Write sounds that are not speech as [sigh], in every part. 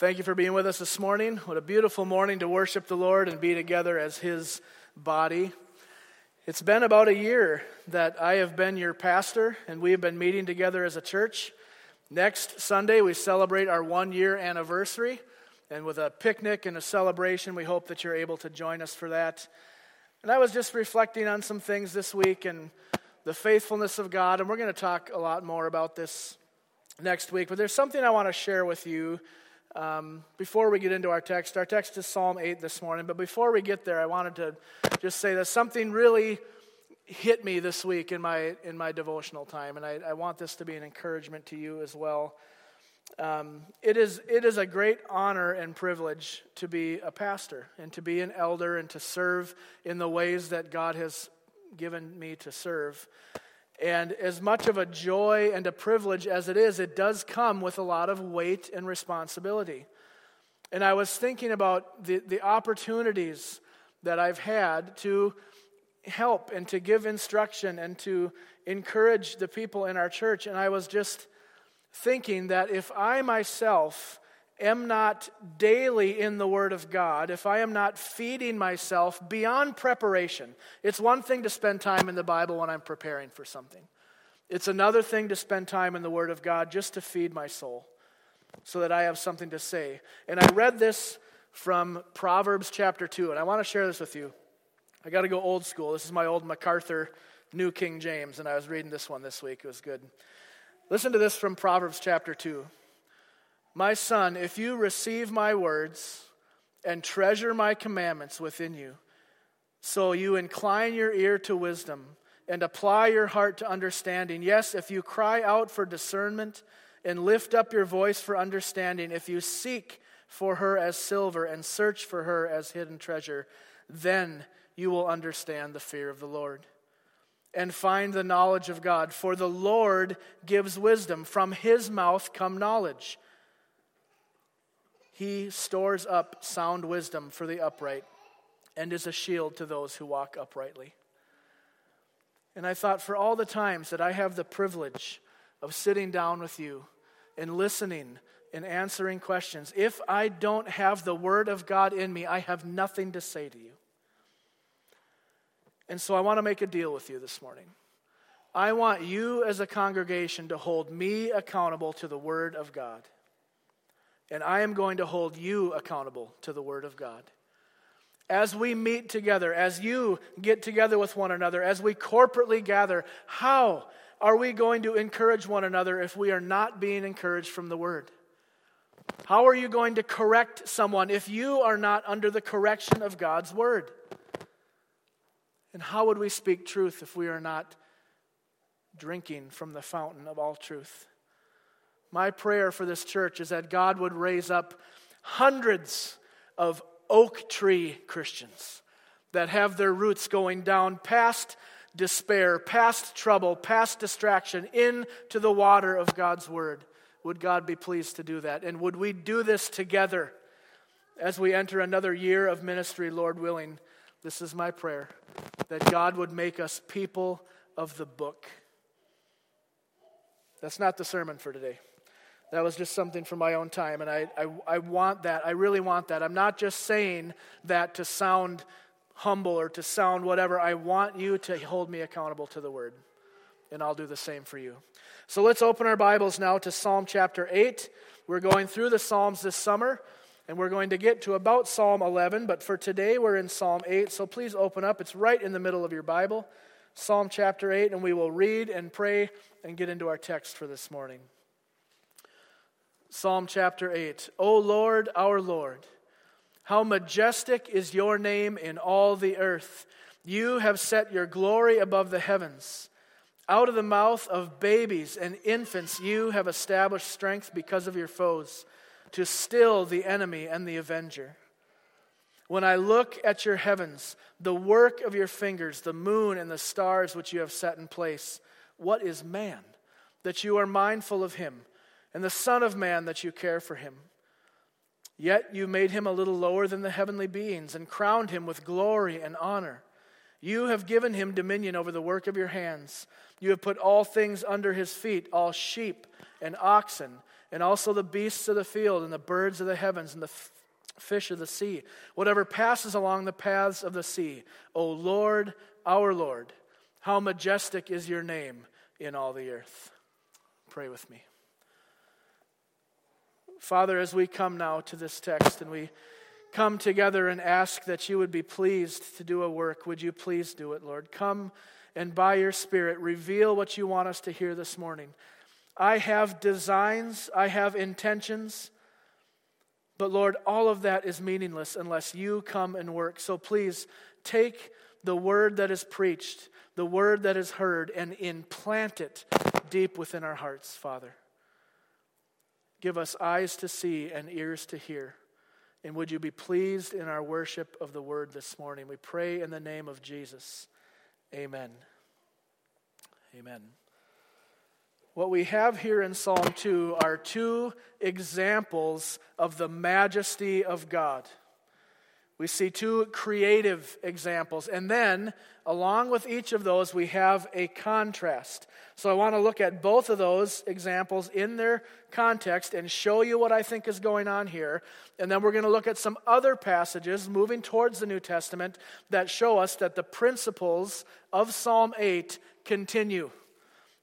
Thank you for being with us this morning. What a beautiful morning to worship the Lord and be together as His body. It's been about a year that I have been your pastor, and we have been meeting together as a church. Next Sunday, we celebrate our one year anniversary, and with a picnic and a celebration, we hope that you're able to join us for that. And I was just reflecting on some things this week and the faithfulness of God, and we're going to talk a lot more about this next week. But there's something I want to share with you um, before we get into our text, our text is Psalm 8 this morning, but before we get there, I wanted to just say that something really hit me this week in my, in my devotional time, and I, I want this to be an encouragement to you as well. Um, it, is, it is a great honor and privilege to be a pastor and to be an elder and to serve in the ways that God has given me to serve. And as much of a joy and a privilege as it is, it does come with a lot of weight and responsibility. And I was thinking about the, the opportunities that I've had to help and to give instruction and to encourage the people in our church. And I was just thinking that if I myself am not daily in the Word of God, if I am not feeding myself beyond preparation, it's one thing to spend time in the Bible when I'm preparing for something. It's another thing to spend time in the Word of God just to feed my soul so that I have something to say. And I read this from Proverbs chapter 2, and I want to share this with you. I got to go old school. This is my old MacArthur New King James, and I was reading this one this week. It was good. Listen to this from Proverbs chapter 2. My son, if you receive my words and treasure my commandments within you, so you incline your ear to wisdom and apply your heart to understanding. Yes, if you cry out for discernment and lift up your voice for understanding, if you seek for her as silver and search for her as hidden treasure, then you will understand the fear of the Lord and find the knowledge of God. For the Lord gives wisdom, from his mouth come knowledge. He stores up sound wisdom for the upright and is a shield to those who walk uprightly. And I thought, for all the times that I have the privilege of sitting down with you and listening and answering questions, if I don't have the Word of God in me, I have nothing to say to you. And so I want to make a deal with you this morning. I want you as a congregation to hold me accountable to the Word of God and I am going to hold you accountable to the Word of God. As we meet together, as you get together with one another, as we corporately gather, how are we going to encourage one another if we are not being encouraged from the Word? How are you going to correct someone if you are not under the correction of God's Word? And how would we speak truth if we are not drinking from the fountain of all truth? My prayer for this church is that God would raise up hundreds of oak tree Christians that have their roots going down past despair, past trouble, past distraction, into the water of God's word. Would God be pleased to do that? And would we do this together as we enter another year of ministry, Lord willing? This is my prayer that God would make us people of the book. That's not the sermon for today. That was just something from my own time, and I, I, I want that. I really want that. I'm not just saying that to sound humble or to sound whatever. I want you to hold me accountable to the word, and I'll do the same for you. So let's open our Bibles now to Psalm chapter 8. We're going through the Psalms this summer, and we're going to get to about Psalm 11, but for today we're in Psalm 8, so please open up. It's right in the middle of your Bible, Psalm chapter 8, and we will read and pray and get into our text for this morning. Psalm chapter 8. O Lord, our Lord, how majestic is your name in all the earth. You have set your glory above the heavens. Out of the mouth of babies and infants, you have established strength because of your foes, to still the enemy and the avenger. When I look at your heavens, the work of your fingers, the moon and the stars which you have set in place, what is man that you are mindful of him? And the Son of Man that you care for him. Yet you made him a little lower than the heavenly beings and crowned him with glory and honor. You have given him dominion over the work of your hands. You have put all things under his feet, all sheep and oxen, and also the beasts of the field, and the birds of the heavens, and the f- fish of the sea, whatever passes along the paths of the sea. O Lord, our Lord, how majestic is your name in all the earth. Pray with me. Father, as we come now to this text and we come together and ask that you would be pleased to do a work, would you please do it, Lord? Come and by your Spirit reveal what you want us to hear this morning. I have designs, I have intentions, but Lord, all of that is meaningless unless you come and work. So please take the word that is preached, the word that is heard, and implant it deep within our hearts, Father. Give us eyes to see and ears to hear. And would you be pleased in our worship of the word this morning? We pray in the name of Jesus. Amen. Amen. What we have here in Psalm 2 are two examples of the majesty of God. We see two creative examples. And then, along with each of those, we have a contrast. So I want to look at both of those examples in their context and show you what I think is going on here. And then we're going to look at some other passages moving towards the New Testament that show us that the principles of Psalm 8 continue.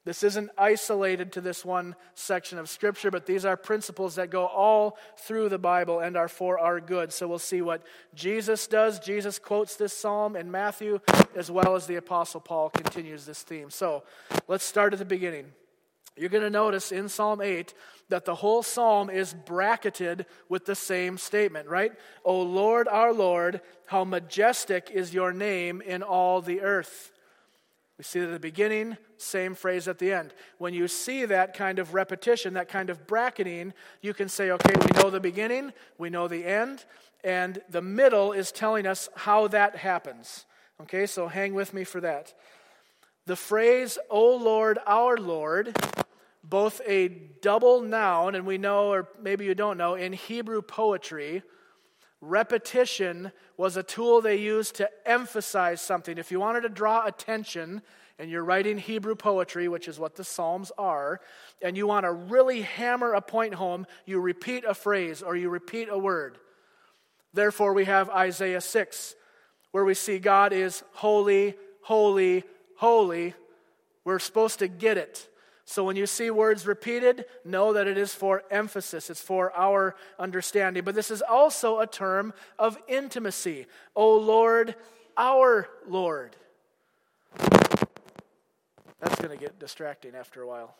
This isn't isolated to this one section of Scripture, but these are principles that go all through the Bible and are for our good. So we'll see what Jesus does. Jesus quotes this psalm in Matthew, as well as the Apostle Paul continues this theme. So let's start at the beginning. You're going to notice in Psalm 8 that the whole psalm is bracketed with the same statement, right? O Lord, our Lord, how majestic is your name in all the earth. We see it at the beginning, same phrase at the end. When you see that kind of repetition, that kind of bracketing, you can say, okay, we know the beginning, we know the end, and the middle is telling us how that happens. Okay, so hang with me for that. The phrase, O Lord, our Lord, both a double noun, and we know, or maybe you don't know, in Hebrew poetry, Repetition was a tool they used to emphasize something. If you wanted to draw attention, and you're writing Hebrew poetry, which is what the Psalms are, and you want to really hammer a point home, you repeat a phrase or you repeat a word. Therefore, we have Isaiah 6, where we see God is holy, holy, holy. We're supposed to get it. So when you see words repeated, know that it is for emphasis, it's for our understanding. But this is also a term of intimacy. O Lord, our Lord. That's going to get distracting after a while.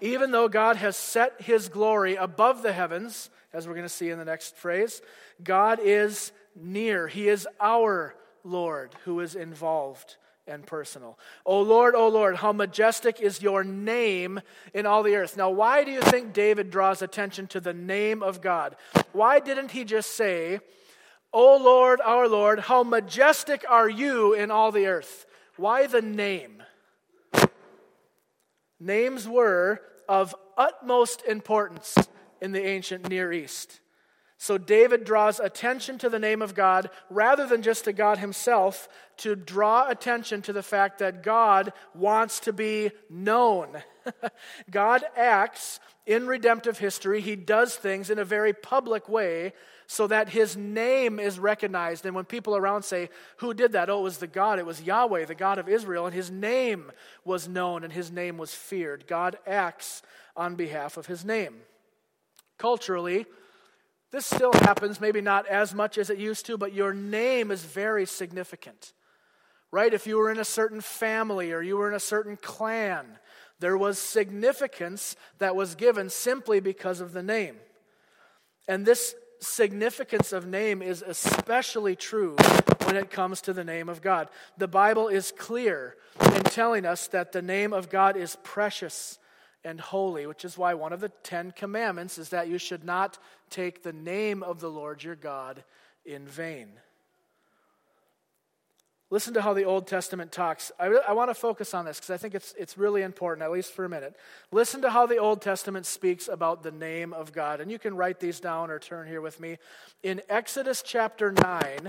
Even though God has set his glory above the heavens, as we're going to see in the next phrase, God is near. He is our Lord who is involved and personal. O Lord, O Lord, how majestic is your name in all the earth. Now, why do you think David draws attention to the name of God? Why didn't he just say, O Lord, our Lord, how majestic are you in all the earth? Why the name? Names were of utmost importance in the ancient Near East. So David draws attention to the name of God rather than just to God himself, to draw attention to the fact that God wants to be known. [laughs] God acts in redemptive history, he does things in a very public way so that his name is recognized. And when people around say, Who did that? Oh, it was the God. It was Yahweh, the God of Israel. And his name was known and his name was feared. God acts on behalf of his name. Culturally, this still happens, maybe not as much as it used to, but your name is very significant. Right? If you were in a certain family or you were in a certain clan, there was significance that was given simply because of the name. And this significance of name is especially true when it comes to the name of God. The Bible is clear in telling us that the name of God is precious and holy, which is why one of the Ten Commandments is that you should not take the name of the Lord your God in vain. Listen to how the Old Testament talks. I, I want to focus on this because I think it's, it's really important, at least for a minute. Listen to how the Old Testament speaks about the name of God. And you can write these down or turn here with me. In Exodus chapter 9,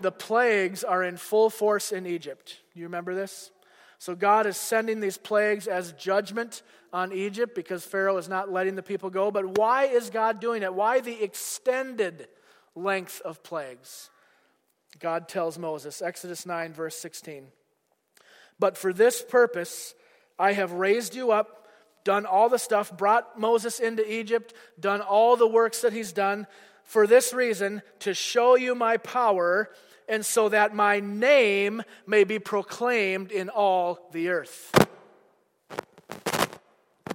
the plagues are in full force in Egypt. You remember this? So God is sending these plagues as judgment on Egypt because Pharaoh is not letting the people go. But why is God doing it? Why the extended length of plagues? God tells Moses, Exodus 9, verse 16. But for this purpose, I have raised you up, done all the stuff, brought Moses into Egypt, done all the works that he's done. For this reason, to show you my power, and so that my name may be proclaimed in all the earth.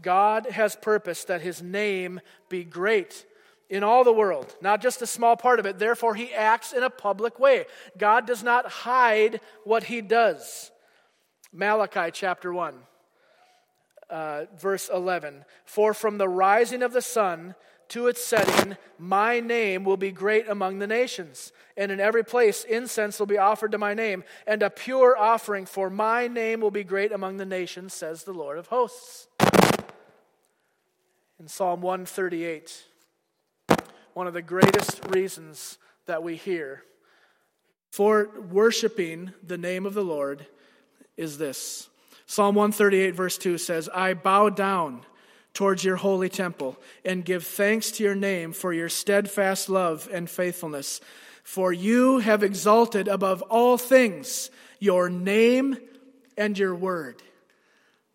God has purposed that his name be great in all the world, not just a small part of it. Therefore, he acts in a public way. God does not hide what he does. Malachi chapter 1, uh, verse 11. For from the rising of the sun to its setting, my name will be great among the nations. And in every place, incense will be offered to my name, and a pure offering, for my name will be great among the nations, says the Lord of hosts. In Psalm 138, one of the greatest reasons that we hear for worshiping the name of the Lord is this. Psalm 138, verse 2 says, I bow down towards your holy temple and give thanks to your name for your steadfast love and faithfulness. For you have exalted above all things your name and your word.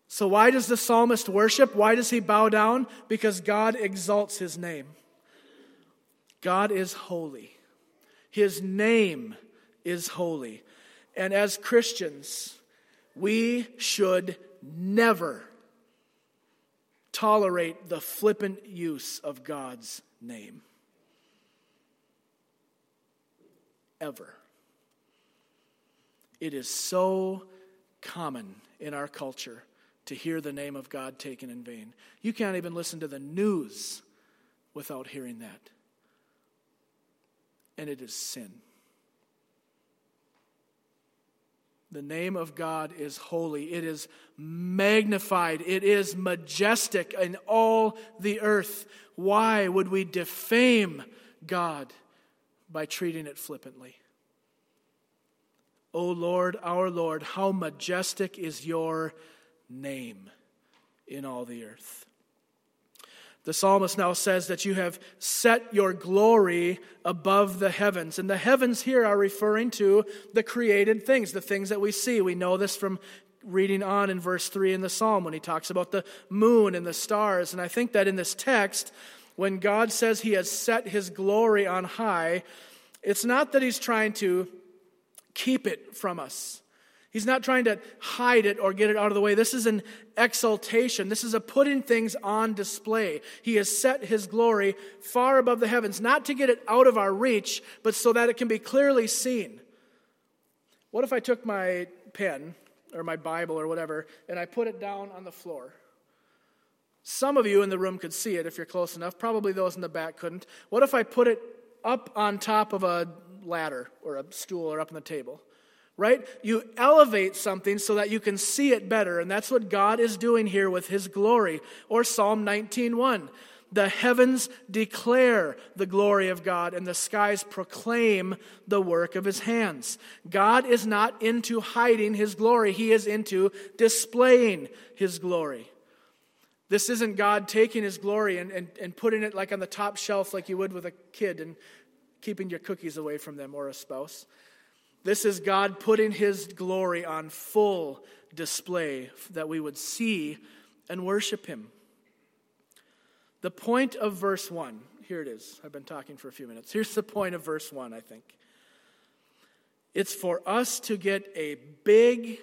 So, why does the psalmist worship? Why does he bow down? Because God exalts his name. God is holy. His name is holy. And as Christians, we should never tolerate the flippant use of God's name. Ever. It is so common in our culture to hear the name of God taken in vain. You can't even listen to the news without hearing that and it is sin. The name of God is holy. It is magnified. It is majestic in all the earth. Why would we defame God by treating it flippantly? O Lord, our Lord, how majestic is your name in all the earth. The psalmist now says that you have set your glory above the heavens. And the heavens here are referring to the created things, the things that we see. We know this from reading on in verse 3 in the psalm when he talks about the moon and the stars. And I think that in this text, when God says he has set his glory on high, it's not that he's trying to keep it from us. He's not trying to hide it or get it out of the way. This is an exaltation. This is a putting things on display. He has set his glory far above the heavens, not to get it out of our reach, but so that it can be clearly seen. What if I took my pen or my Bible or whatever and I put it down on the floor? Some of you in the room could see it if you're close enough. Probably those in the back couldn't. What if I put it up on top of a ladder or a stool or up on the table? Right? You elevate something so that you can see it better, and that's what God is doing here with his glory. Or Psalm 19:1. The heavens declare the glory of God, and the skies proclaim the work of his hands. God is not into hiding his glory, he is into displaying his glory. This isn't God taking his glory and, and, and putting it like on the top shelf, like you would with a kid, and keeping your cookies away from them or a spouse. This is God putting his glory on full display that we would see and worship him. The point of verse 1, here it is. I've been talking for a few minutes. Here's the point of verse 1, I think. It's for us to get a big,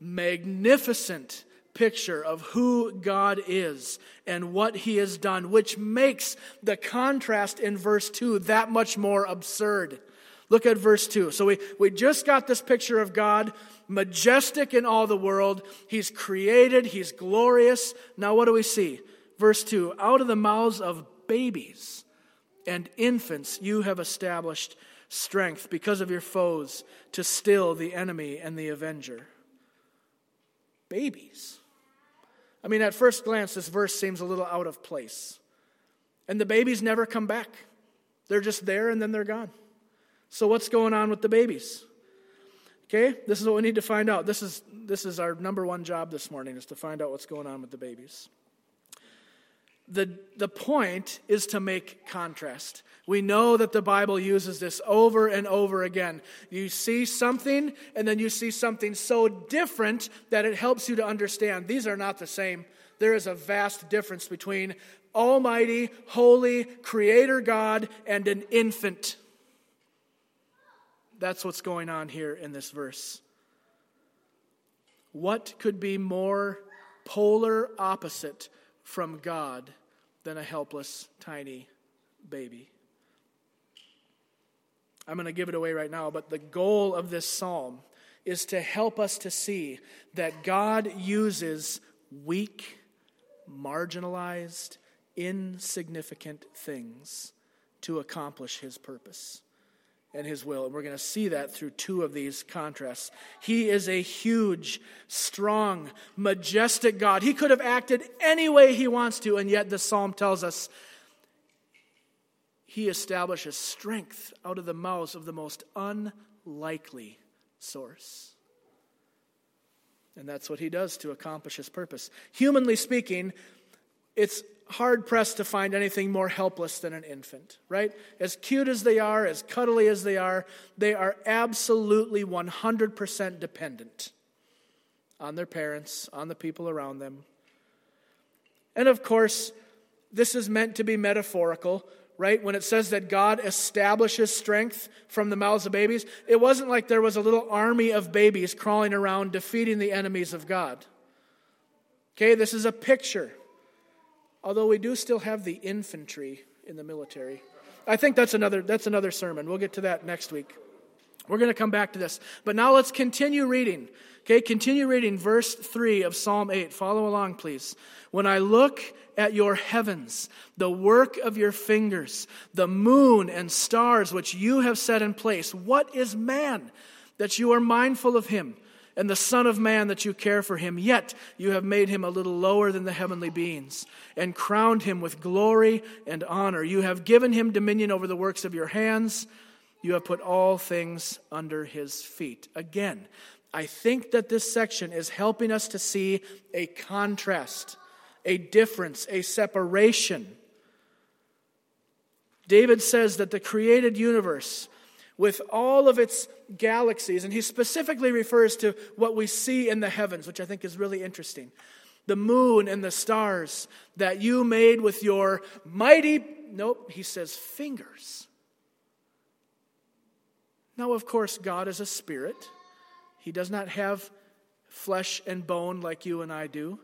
magnificent picture of who God is and what he has done, which makes the contrast in verse 2 that much more absurd. Look at verse 2. So we, we just got this picture of God, majestic in all the world. He's created, He's glorious. Now, what do we see? Verse 2 Out of the mouths of babies and infants, you have established strength because of your foes to still the enemy and the avenger. Babies. I mean, at first glance, this verse seems a little out of place. And the babies never come back, they're just there and then they're gone. So, what's going on with the babies? Okay? This is what we need to find out. This is, this is our number one job this morning, is to find out what's going on with the babies. The, the point is to make contrast. We know that the Bible uses this over and over again. You see something, and then you see something so different that it helps you to understand these are not the same. There is a vast difference between Almighty, Holy, Creator God and an infant. That's what's going on here in this verse. What could be more polar opposite from God than a helpless, tiny baby? I'm going to give it away right now, but the goal of this psalm is to help us to see that God uses weak, marginalized, insignificant things to accomplish his purpose and his will. And we're going to see that through two of these contrasts. He is a huge, strong, majestic God. He could have acted any way he wants to, and yet the psalm tells us he establishes strength out of the mouths of the most unlikely source. And that's what he does to accomplish his purpose. Humanly speaking, it's hard pressed to find anything more helpless than an infant, right? As cute as they are, as cuddly as they are, they are absolutely 100% dependent on their parents, on the people around them. And of course, this is meant to be metaphorical, right? When it says that God establishes strength from the mouths of babies, it wasn't like there was a little army of babies crawling around defeating the enemies of God. Okay, this is a picture. Although we do still have the infantry in the military. I think that's another, that's another sermon. We'll get to that next week. We're going to come back to this. But now let's continue reading. Okay, continue reading verse 3 of Psalm 8. Follow along, please. When I look at your heavens, the work of your fingers, the moon and stars which you have set in place, what is man that you are mindful of him? And the Son of Man that you care for him, yet you have made him a little lower than the heavenly beings, and crowned him with glory and honor. You have given him dominion over the works of your hands. You have put all things under his feet. Again, I think that this section is helping us to see a contrast, a difference, a separation. David says that the created universe with all of its galaxies. And he specifically refers to what we see in the heavens, which I think is really interesting. The moon and the stars that you made with your mighty, nope, he says fingers. Now, of course, God is a spirit. He does not have flesh and bone like you and I do.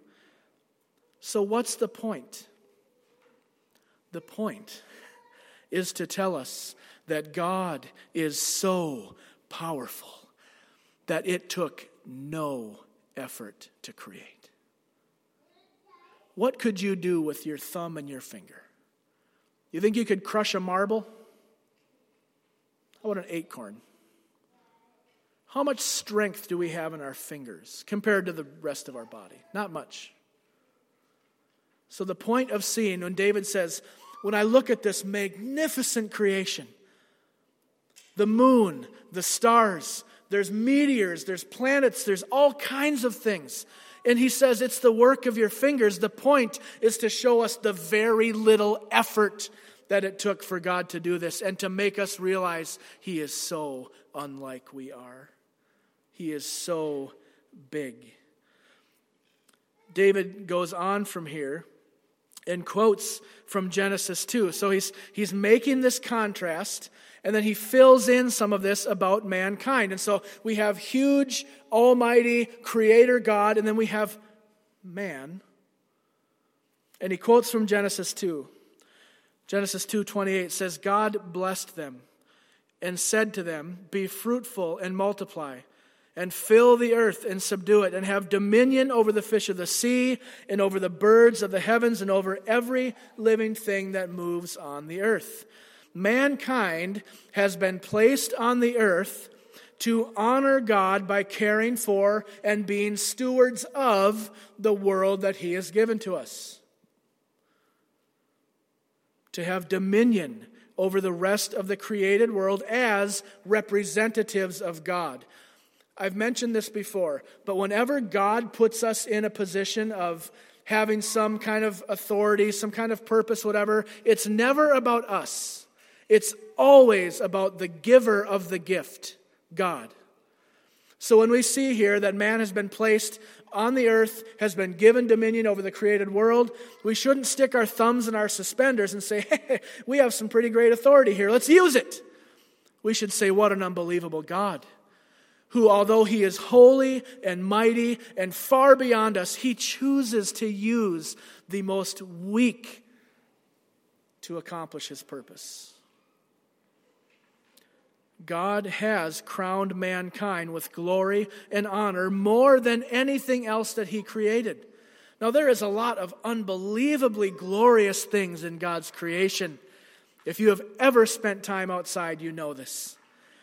So, what's the point? The point is to tell us that God is so powerful that it took no effort to create. What could you do with your thumb and your finger? You think you could crush a marble? How about an acorn? How much strength do we have in our fingers compared to the rest of our body? Not much. So, the point of seeing, when David says, When I look at this magnificent creation, the moon, the stars, there's meteors, there's planets, there's all kinds of things. And he says it's the work of your fingers. The point is to show us the very little effort that it took for God to do this and to make us realize he is so unlike we are. He is so big. David goes on from here and quotes from Genesis 2. So he's, he's making this contrast and then he fills in some of this about mankind. And so we have huge, almighty creator God, and then we have man. And he quotes from Genesis 2. Genesis 2:28 says God blessed them and said to them, "Be fruitful and multiply." and fill the earth and subdue it, and have dominion over the fish of the sea, and over the birds of the heavens, and over every living thing that moves on the earth mankind has been placed on the earth to honor God by caring for and being stewards of the world that He has given to us. To have dominion over the rest of the created world as representatives of God. I've mentioned this before, but whenever God puts us in a position of having some kind of authority, some kind of purpose, whatever, it's never about us. It's always about the giver of the gift, God. So when we see here that man has been placed on the earth, has been given dominion over the created world, we shouldn't stick our thumbs in our suspenders and say, [laughs] hey, we have some pretty great authority here. Let's use it. We should say, what an unbelievable God who, although he is holy and mighty and far beyond us, he chooses to use the most weak to accomplish his purpose. God has crowned mankind with glory and honor more than anything else that he created. Now, there is a lot of unbelievably glorious things in God's creation. If you have ever spent time outside, you know this.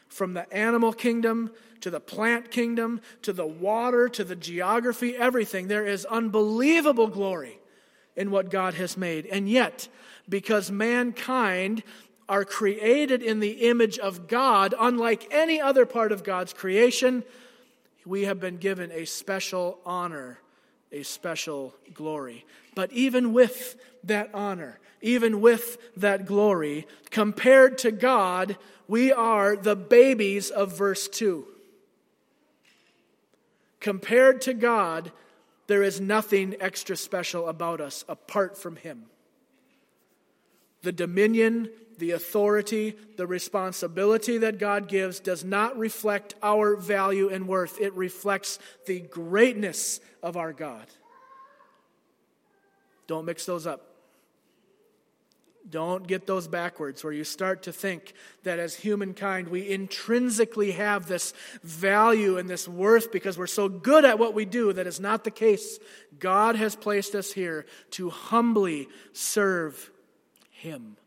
From the animal kingdom to the plant kingdom, to the water, to the geography, everything. There is unbelievable glory in what God has made. And yet, because mankind are created in the image of God, unlike any other part of God's creation, we have been given a special honor, a special glory. But even with that honor, even with that glory, compared to God, we are the babies of verse 2. Compared to God, there is nothing extra special about us apart from Him. The dominion, the authority, the responsibility that God gives does not reflect our value and worth. It reflects the greatness of our God. Don't mix those up. Don't get those backwards where you start to think that as humankind we intrinsically have this value and this worth because we're so good at what we do. That is not the case. God has placed us here to humbly serve Him.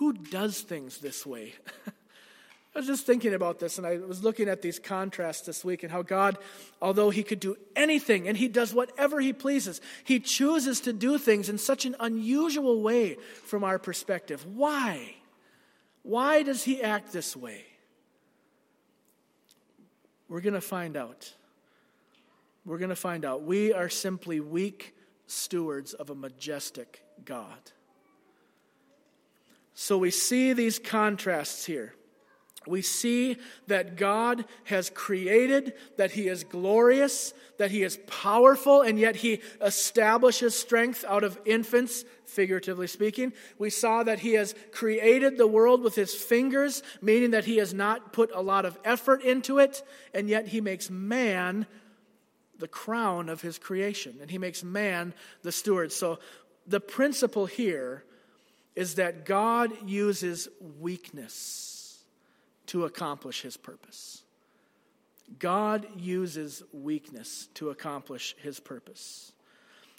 Who does things this way? [laughs] I was just thinking about this, and I was looking at these contrasts this week and how God, although He could do anything and He does whatever He pleases, He chooses to do things in such an unusual way from our perspective. Why? Why does He act this way? We're going to find out. We're going to find out. We are simply weak stewards of a majestic God. So we see these contrasts here we see that God has created, that He is glorious, that He is powerful, and yet He establishes strength out of infants, figuratively speaking. We saw that He has created the world with His fingers, meaning that He has not put a lot of effort into it, and yet He makes man the crown of His creation, and He makes man the steward. So the principle here is that God uses weakness to accomplish his purpose. God uses weakness to accomplish his purpose.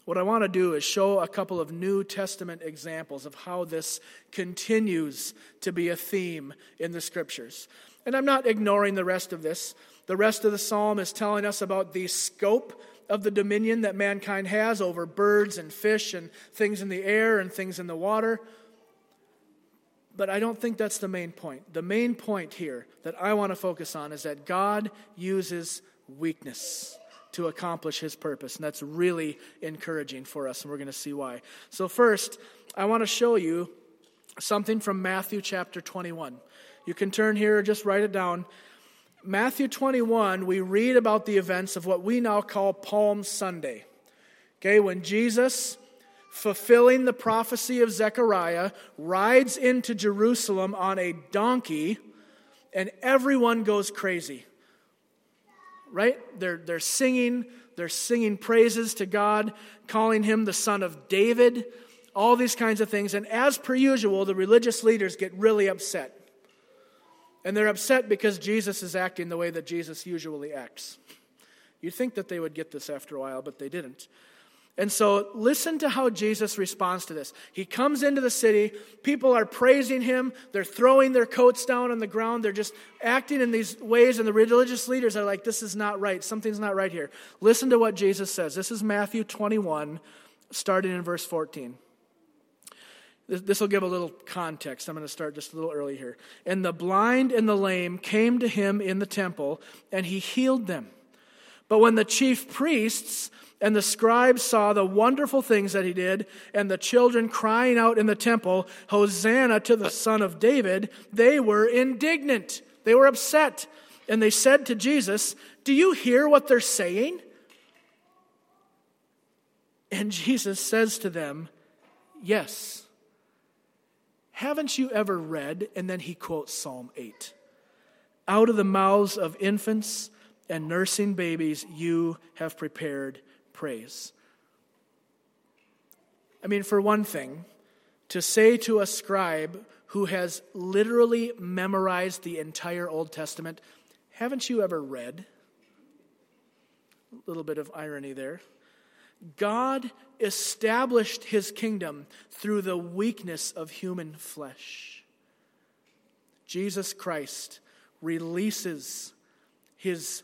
What I want to do is show a couple of New Testament examples of how this continues to be a theme in the scriptures. And I'm not ignoring the rest of this. The rest of the psalm is telling us about the scope of the dominion that mankind has over birds and fish and things in the air and things in the water. But I don't think that's the main point. The main point here that I want to focus on is that God uses weakness to accomplish his purpose. And that's really encouraging for us, and we're going to see why. So, first, I want to show you something from Matthew chapter 21. You can turn here or just write it down. Matthew 21, we read about the events of what we now call Palm Sunday. Okay, when Jesus fulfilling the prophecy of Zechariah, rides into Jerusalem on a donkey, and everyone goes crazy. Right? They're, they're singing, they're singing praises to God, calling him the son of David, all these kinds of things. And as per usual, the religious leaders get really upset. And they're upset because Jesus is acting the way that Jesus usually acts. You'd think that they would get this after a while, but they didn't. And so, listen to how Jesus responds to this. He comes into the city. People are praising him. They're throwing their coats down on the ground. They're just acting in these ways. And the religious leaders are like, this is not right. Something's not right here. Listen to what Jesus says. This is Matthew 21, starting in verse 14. This will give a little context. I'm going to start just a little early here. And the blind and the lame came to him in the temple, and he healed them. But when the chief priests and the scribes saw the wonderful things that he did, and the children crying out in the temple, Hosanna to the Son of David, they were indignant. They were upset. And they said to Jesus, Do you hear what they're saying? And Jesus says to them, Yes. Haven't you ever read? And then he quotes Psalm 8 Out of the mouths of infants and nursing babies, you have prepared praise. I mean, for one thing, to say to a scribe who has literally memorized the entire Old Testament, haven't you ever read? A little bit of irony there. God established his kingdom through the weakness of human flesh. Jesus Christ releases his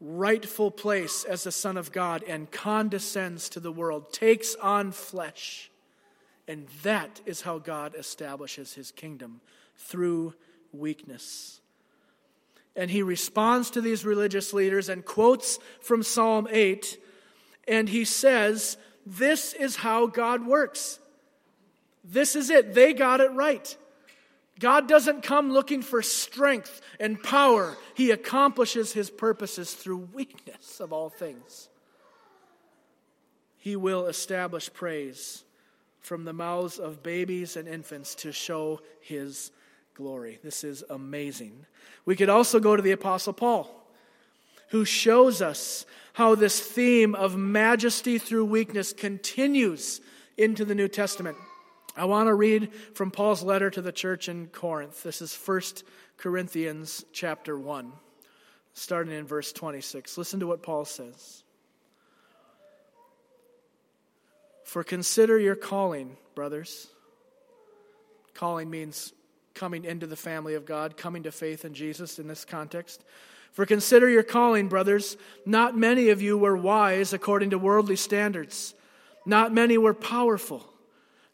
rightful place as the Son of God and condescends to the world, takes on flesh. And that is how God establishes his kingdom through weakness. And he responds to these religious leaders and quotes from Psalm 8, and he says, This is how God works. This is it. They got it right. God doesn't come looking for strength and power. He accomplishes his purposes through weakness of all things. He will establish praise from the mouths of babies and infants to show his glory. This is amazing. We could also go to the Apostle Paul, who shows us how this theme of majesty through weakness continues into the New Testament. I want to read from Paul's letter to the church in Corinth. This is 1 Corinthians chapter 1, starting in verse 26. Listen to what Paul says. For consider your calling, brothers. Calling means coming into the family of God, coming to faith in Jesus in this context. For consider your calling, brothers. Not many of you were wise according to worldly standards, not many were powerful.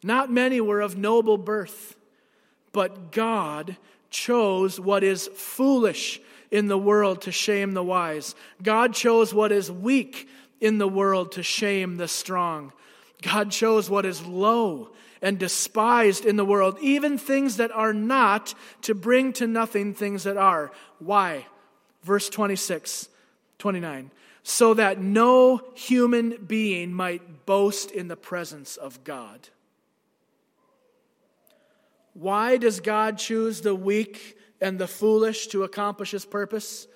Not many were of noble birth, but God chose what is foolish in the world to shame the wise. God chose what is weak in the world to shame the strong. God chose what is low and despised in the world, even things that are not, to bring to nothing things that are. Why? Verse 26, 29. So that no human being might boast in the presence of God. Why does God choose the weak and the foolish to accomplish his purpose?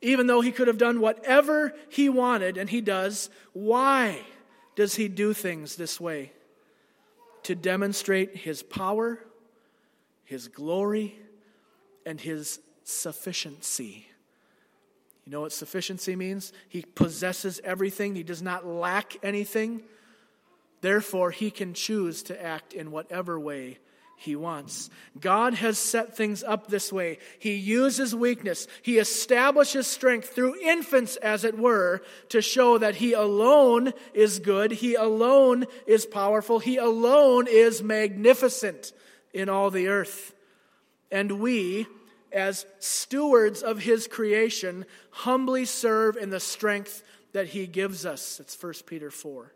Even though he could have done whatever he wanted, and he does, why does he do things this way? To demonstrate his power, his glory, and his sufficiency. You know what sufficiency means? He possesses everything, he does not lack anything. Therefore, he can choose to act in whatever way he wants. God has set things up this way. He uses weakness, He establishes strength through infants, as it were, to show that He alone is good, He alone is powerful, He alone is magnificent in all the earth. And we, as stewards of His creation, humbly serve in the strength that He gives us. It's 1 Peter 4.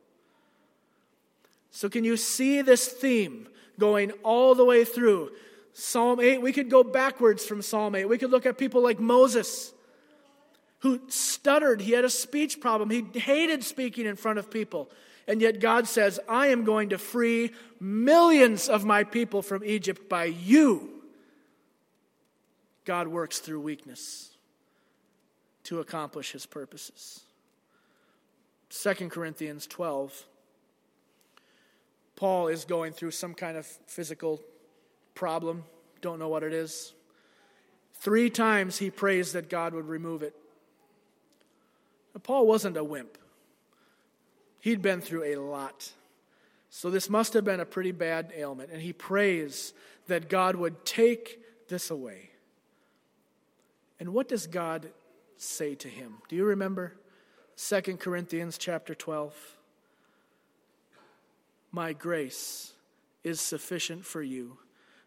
So, can you see this theme? going all the way through. Psalm 8, we could go backwards from Psalm 8. We could look at people like Moses, who stuttered. He had a speech problem. He hated speaking in front of people. And yet God says, I am going to free millions of my people from Egypt by you. God works through weakness to accomplish his purposes. 2 Corinthians 12 Paul is going through some kind of physical problem, don't know what it is. Three times he prays that God would remove it. Paul wasn't a wimp, he'd been through a lot. So this must have been a pretty bad ailment. And he prays that God would take this away. And what does God say to him? Do you remember? 2 Corinthians chapter 12. My grace is sufficient for you,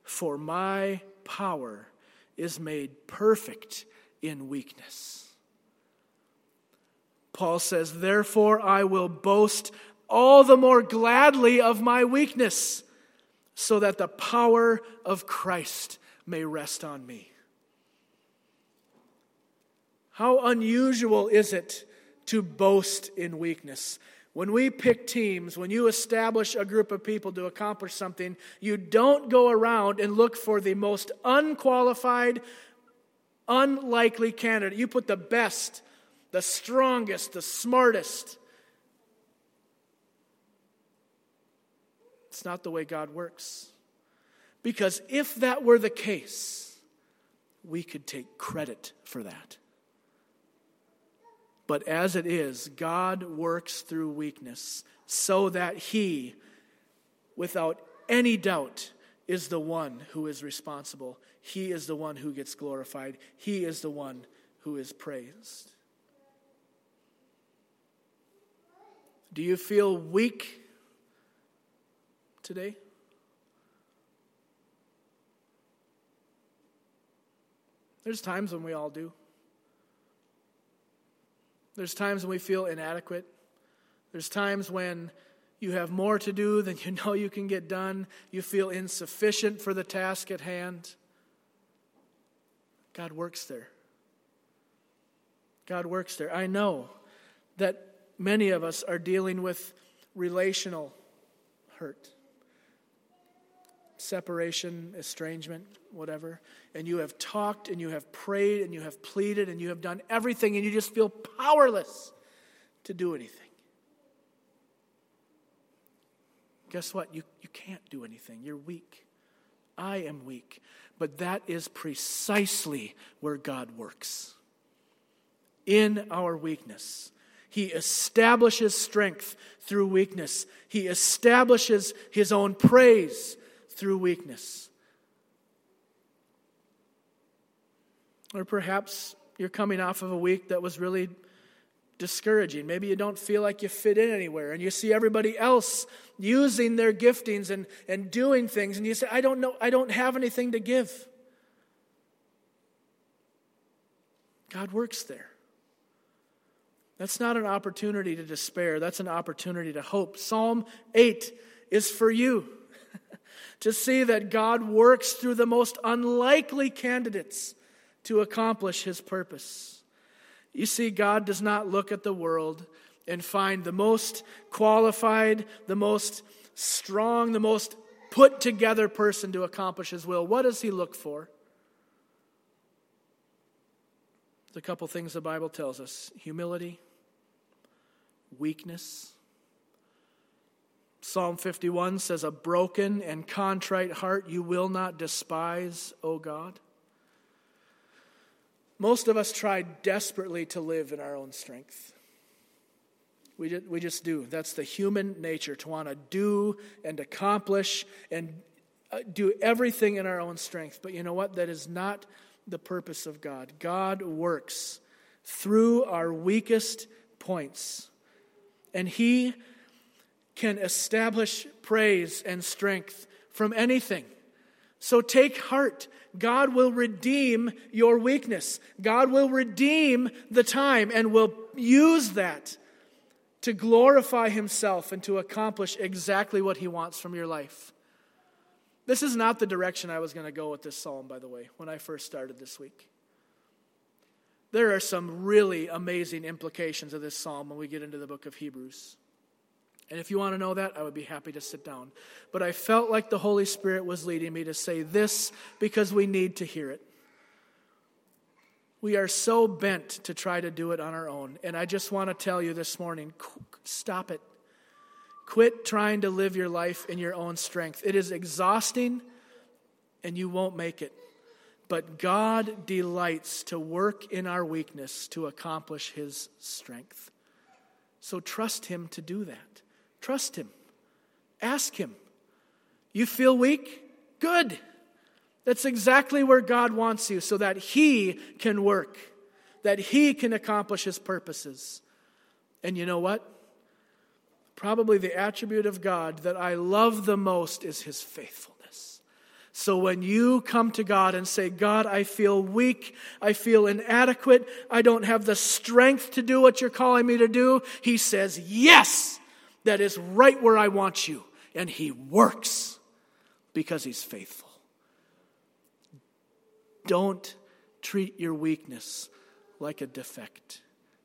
for my power is made perfect in weakness. Paul says, Therefore, I will boast all the more gladly of my weakness, so that the power of Christ may rest on me. How unusual is it to boast in weakness? When we pick teams, when you establish a group of people to accomplish something, you don't go around and look for the most unqualified, unlikely candidate. You put the best, the strongest, the smartest. It's not the way God works. Because if that were the case, we could take credit for that. But as it is, God works through weakness so that He, without any doubt, is the one who is responsible. He is the one who gets glorified. He is the one who is praised. Do you feel weak today? There's times when we all do. There's times when we feel inadequate. There's times when you have more to do than you [laughs] know you can get done. You feel insufficient for the task at hand. God works there. God works there. I know that many of us are dealing with relational hurt separation, estrangement, whatever, and you have talked and you have prayed and you have pleaded and you have done everything and you just feel powerless to do anything. Guess what? You, you can't do anything. You're weak. I am weak. But that is precisely where God works. In our weakness. He establishes strength through weakness. He establishes his own praise through weakness. Or perhaps you're coming off of a week that was really discouraging. Maybe you don't feel like you fit in anywhere and you see everybody else using their giftings and, and doing things, and you say, I don't know, I don't have anything to give. God works there. That's not an opportunity to despair. That's an opportunity to hope. Psalm 8 is for you to see that God works through the most unlikely candidates to accomplish his purpose. You see, God does not look at the world and find the most qualified, the most strong, the most put together person to accomplish his will. What does he look for? There's a couple things the Bible tells us humility, weakness, Psalm 51 says, A broken and contrite heart you will not despise, O God. Most of us try desperately to live in our own strength. We just, we just do. That's the human nature to want to do and accomplish and uh, do everything in our own strength. But you know what? That is not the purpose of God. God works through our weakest points. And He can establish praise and strength from anything. So take heart. God will redeem your weakness. God will redeem the time and will use that to glorify Himself and to accomplish exactly what He wants from your life. This is not the direction I was going to go with this psalm, by the way, when I first started this week. There are some really amazing implications of this psalm when we get into the book of Hebrews. And if you want to know that, I would be happy to sit down. But I felt like the Holy Spirit was leading me to say this because we need to hear it. We are so bent to try to do it on our own. And I just want to tell you this morning stop it. Quit trying to live your life in your own strength. It is exhausting and you won't make it. But God delights to work in our weakness to accomplish His strength. So trust Him to do that. Trust Him. Ask Him. You feel weak? Good. That's exactly where God wants you so that He can work, that He can accomplish His purposes. And you know what? probably the attribute of God that I love the most is his faithfulness. So when you come to God and say, God, I feel weak, I feel inadequate, I don't have the strength to do what you're calling me to do, he says, Yes, that is right where I want you. And he works because he's faithful. Don't treat your weakness like a defect.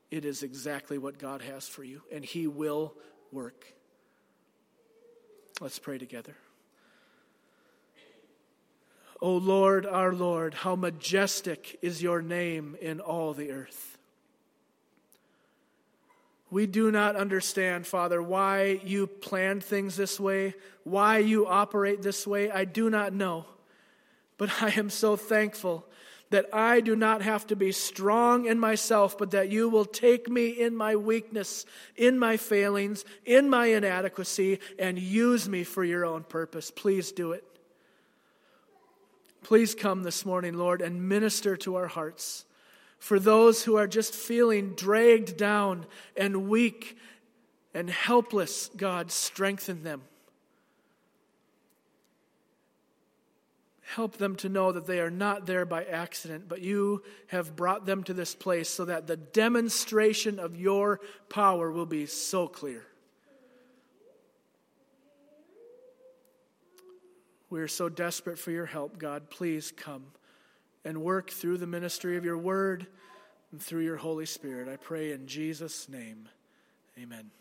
It is exactly what God has for you, and He will work. Let's pray together. O Lord, our Lord, how majestic is your name in all the earth. We do not understand, Father, why you planned things this way, why you operate this way. I do not know. But [laughs] I am so thankful that I do not have to be strong in myself, but that you will take me in my weakness, in my failings, in my inadequacy, and use me for your own purpose. Please do it. Please come this morning, Lord, and minister to our hearts. For those who are just feeling dragged down and weak and helpless, God, strengthen them. Help them to know that they are not there by accident, but you have brought them to this place so that the demonstration of your power will be so clear. We are so desperate for your help, God. Please come and work through the ministry of your word and through your Holy Spirit. I pray in Jesus' name. Amen.